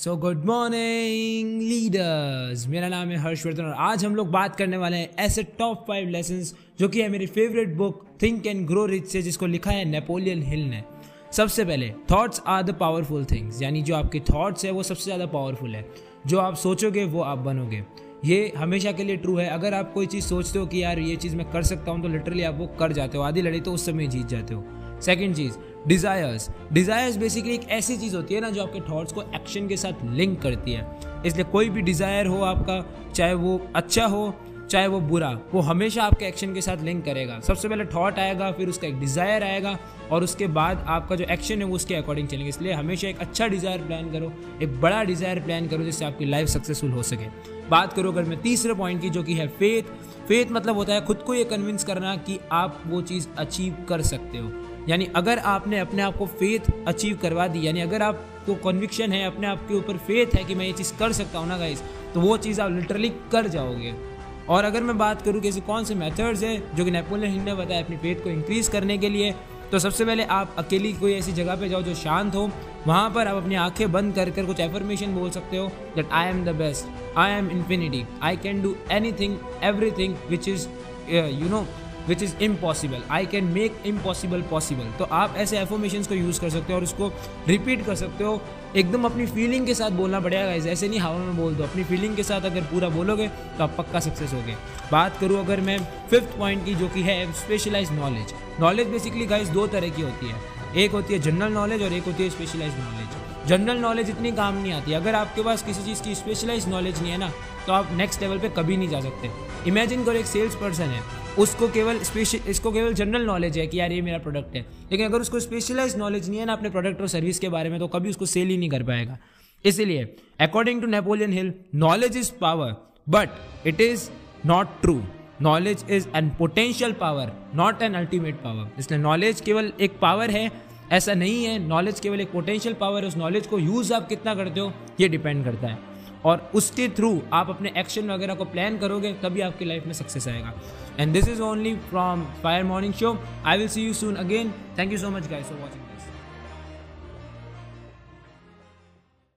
So good morning leaders मेरा नाम है हर्षवर्धन और आज हम लोग बात करने वाले हैं ऐसे टॉप फाइव लेसन जो कि है मेरी favourite book Think and Grow Rich से, जिसको लिखा है नेपोलियन हिल ने। सबसे पहले thoughts are the powerful things यानी जो आपके थॉट्स है, वो सबसे ज़्यादा पावरफुल है। जो आप सोचोगे, वो आप बनोगे। ये हमेशा के लिए ट्रू है। अगर आप कोई चीज़ सोचते हो कि यार ये चीज़ मैं कर सकता हूँ तो लिटरली आप वो कर जाते हो। आधी लड़ी तो उस समय जीत जाते हो। सेकेंड चीज़ डिज़ायर्स डिज़ायर्स बेसिकली एक ऐसी चीज़ होती है ना जो आपके थॉट्स को एक्शन के साथ लिंक करती है। इसलिए कोई भी डिज़ायर हो आपका, चाहे वो अच्छा हो, चाहे वो बुरा, वो हमेशा आपके एक्शन के साथ लिंक करेगा। सबसे पहले थॉट आएगा, फिर उसका एक डिज़ायर आएगा और उसके बाद आपका जो एक्शन है वो उसके अकॉर्डिंग चलेंगे। इसलिए हमेशा एक अच्छा डिज़ायर प्लान करो, एक बड़ा डिज़ायर प्लान करो जिससे आपकी लाइफ सक्सेसफुल हो सके। बात करो अगर मैं तीसरे पॉइंट की जो कि है फेथ फेथ मतलब होता है खुद को ये कन्विंस करना कि आप वो चीज़ अचीव कर सकते हो। यानी अगर आपने अपने आप को फेथ अचीव करवा दी, यानी अगर आपको कन्विक्शन है, अपने आप के ऊपर फेथ है कि मैं ये चीज़ कर सकता हूँ ना गाइस तो वो चीज़ आप लिटरली कर जाओगे। और अगर मैं बात करूँ कि ऐसे कौन से मेथड्स हैं जो कि नेपोलियन हिल ने बताया अपनी फेथ को इंक्रीज़ करने के लिए तो सबसे पहले आप अकेली कोई ऐसी जगह पे जाओ जो शांत हो, वहाँ पर आप अपनी आँखें बंद कर कर कुछ एफर्मेशन बोल सकते हो that I am the best I am infinity I can do anything everything which is you know which is impossible I can make impossible possible तो आप ऐसे एफोमेशन को यूज़ कर सकते हो और उसको रिपीट कर सकते हो। एकदम अपनी फीलिंग के साथ बोलना पड़ेगा इस ऐसे नहीं हवा में बोल दो। अपनी फीलिंग के साथ अगर पूरा बोलोगे तो आप पक्का सक्सेस होगे। बात करूँ अगर मैं फिफ्थ पॉइंट की, जो कि है specialise knowledge knowledge basically guys दो तरह की होती है। एक होती है जनरल नॉलेज और एक होती है स्पेशलाइज नॉलेज जनरल नॉलेज इतनी काम नहीं आती। अगर आपके पास किसी चीज़ की स्पेशलाइज नॉलेज नहीं है ना तो आप नेक्स्ट लेवल पे कभी नहीं जा सकते। इमेजिन करो एक सेल्स पर्सन है। उसको केवल स्पेशल इसको केवल जनरल नॉलेज है कि यार ये मेरा प्रोडक्ट है। लेकिन अगर उसको स्पेशलाइज नॉलेज नहीं है ना अपने प्रोडक्ट और सर्विस के बारे में तो कभी उसको सेल ही नहीं कर पाएगा। इसीलिए according to Napoleon Hill knowledge is power but it is not true knowledge is an potential power not an ultimate power इसलिए नॉलेज केवल एक पावर है, ऐसा नहीं है। नॉलेज केवल एक पोटेंशियल पावर है। उस नॉलेज को यूज़ आप कितना करते हो, ये डिपेंड करता है। और उसके थ्रू आप अपने एक्शन वगैरह को प्लान करोगे, तभी आपकी लाइफ में सक्सेस आएगा। And this is only from Fire Morning Show I will see you soon again thank you so much guys for watching this